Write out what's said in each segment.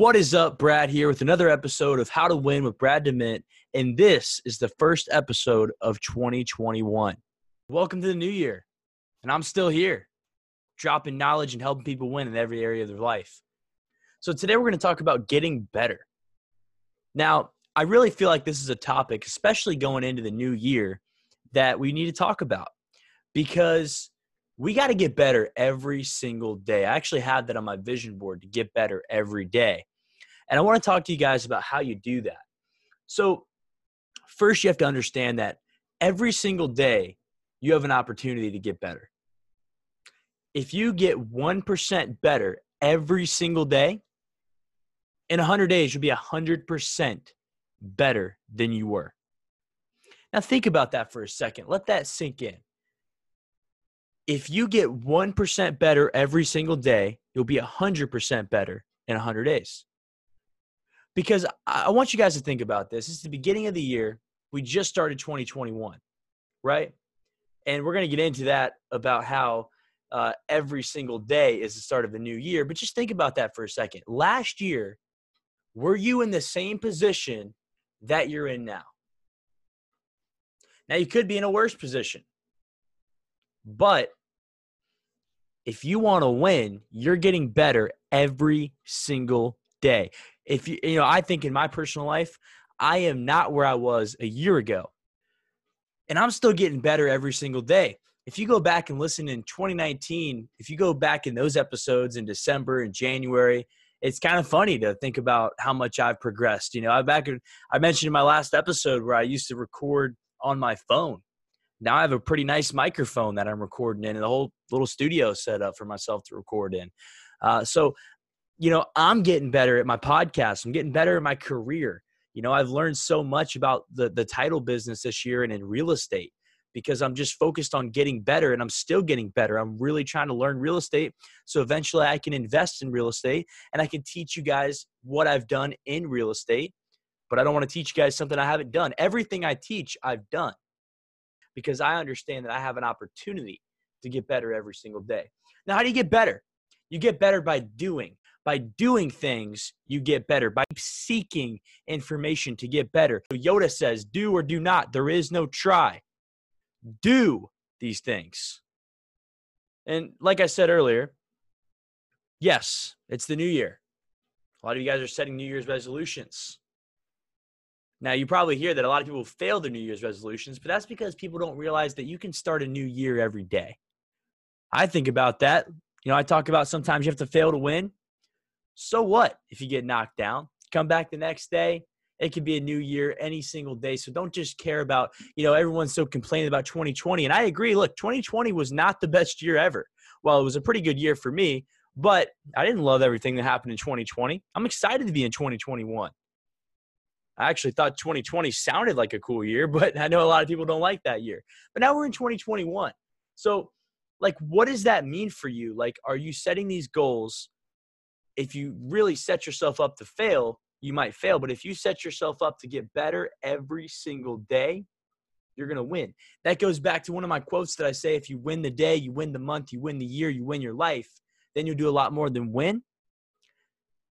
What is up, Brad here with another episode of How to Win with Brad DeMint, and this is the first episode of 2021. Welcome to the new year, and I'm still here, dropping knowledge and helping people win in every area of their life. So today we're going to talk about getting better. Now, I really feel like this is a topic, especially going into the new year, that we need to talk about because we got to get better every single day. I actually have that on my vision board to get better every day. And I want to talk to you guys about how you do that. So, first, you have to understand that every single day you have an opportunity to get better. If you get 1% better every single day, in 100 days, you'll be 100% better than you were. Now, think about that for a second. Let that sink in if you get 1% better every single day, you'll be 100% better in 100 days. Because I want you guys to think about this. It's the beginning of the year. We just started 2021, right? And we're going to get into that about how uh, every single day is the start of the new year. But just think about that for a second. Last year, were you in the same position that you're in now? Now, you could be in a worse position, but if you want to win, you're getting better every single day. If you, you know, I think in my personal life, I am not where I was a year ago. And I'm still getting better every single day. If you go back and listen in 2019, if you go back in those episodes in December and January, it's kind of funny to think about how much I've progressed. You know, I back I mentioned in my last episode where I used to record on my phone now I have a pretty nice microphone that I'm recording in and the whole little studio set up for myself to record in. Uh, so, you know, I'm getting better at my podcast. I'm getting better at my career. You know, I've learned so much about the, the title business this year and in real estate because I'm just focused on getting better and I'm still getting better. I'm really trying to learn real estate so eventually I can invest in real estate and I can teach you guys what I've done in real estate. But I don't want to teach you guys something I haven't done. Everything I teach, I've done because I understand that I have an opportunity to get better every single day. Now, how do you get better? You get better by doing. By doing things, you get better. By seeking information to get better. Yoda says, do or do not. There is no try. Do these things. And like I said earlier, yes, it's the new year. A lot of you guys are setting New Year's resolutions. Now, you probably hear that a lot of people fail their New Year's resolutions, but that's because people don't realize that you can start a new year every day. I think about that. You know, I talk about sometimes you have to fail to win. So what if you get knocked down? Come back the next day. It could be a new year any single day. So don't just care about, you know, everyone's so complaining about 2020. And I agree. Look, 2020 was not the best year ever. Well, it was a pretty good year for me, but I didn't love everything that happened in 2020. I'm excited to be in 2021. I actually thought 2020 sounded like a cool year, but I know a lot of people don't like that year. But now we're in 2021. So, like, what does that mean for you? Like, are you setting these goals? If you really set yourself up to fail, you might fail. But if you set yourself up to get better every single day, you're going to win. That goes back to one of my quotes that I say if you win the day, you win the month, you win the year, you win your life, then you'll do a lot more than win.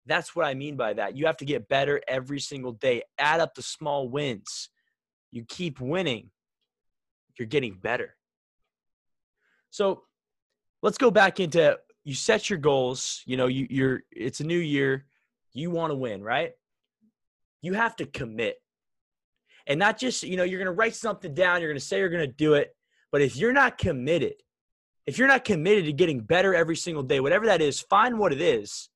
That's what I mean by that. You have to get better every single day. Add up the small wins. You keep winning, you're getting better. So let's go back into you set your goals. You know, you, you're it's a new year. You want to win, right? You have to commit. And not just, you know, you're going to write something down, you're going to say you're going to do it. But if you're not committed, if you're not committed to getting better every single day, whatever that is, find what it is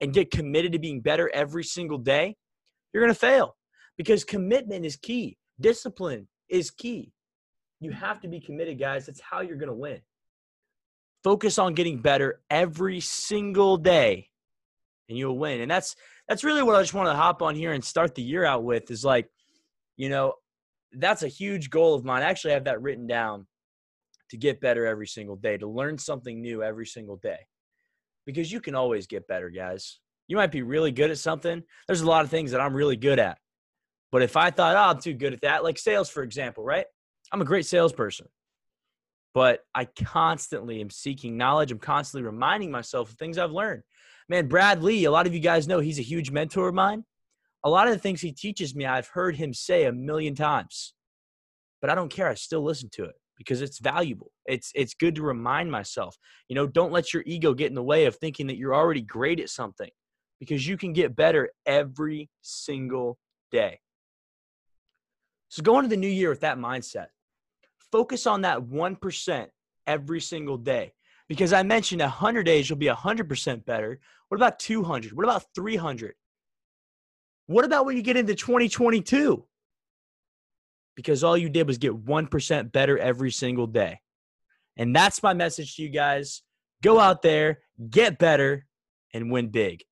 and get committed to being better every single day, you're going to fail because commitment is key. Discipline is key. You have to be committed, guys. That's how you're going to win. Focus on getting better every single day and you'll win. And that's that's really what I just want to hop on here and start the year out with is like, you know, that's a huge goal of mine. I actually have that written down to get better every single day, to learn something new every single day because you can always get better, guys. You might be really good at something. There's a lot of things that I'm really good at. But if I thought, oh, I'm too good at that, like sales, for example, right? I'm a great salesperson. But I constantly am seeking knowledge. I'm constantly reminding myself of things I've learned. Man, Brad Lea, a lot of you guys know he's a huge mentor of mine. A lot of the things he teaches me, I've heard him say a million times, but I don't care. I still listen to it because it's valuable. It's it's good to remind myself. You know, don't let your ego get in the way of thinking that you're already great at something because you can get better every single day. So go into the new year with that mindset. Focus on that 1% every single day. Because I mentioned 100 days, you'll be 100% better. What about 200? What about 300? What about when you get into 2022? Because all you did was get 1% better every single day. And that's my message to you guys. Go out there, get better, and win big.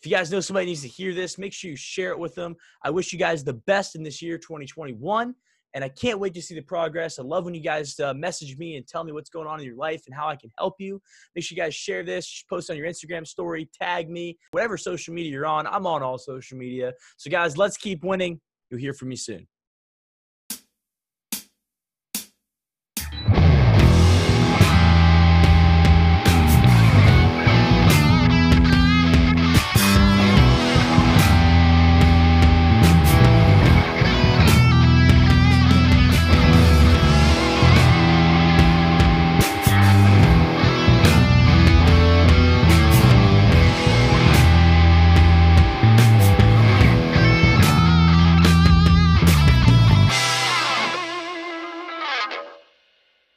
If you guys know somebody needs to hear this, make sure you share it with them. I wish you guys the best in this year, 2021. And I can't wait to see the progress. I love when you guys uh, message me and tell me what's going on in your life and how I can help you. Make sure you guys share this, post on your Instagram story, tag me, whatever social media you're on. I'm on all social media. So, guys, let's keep winning. You'll hear from me soon.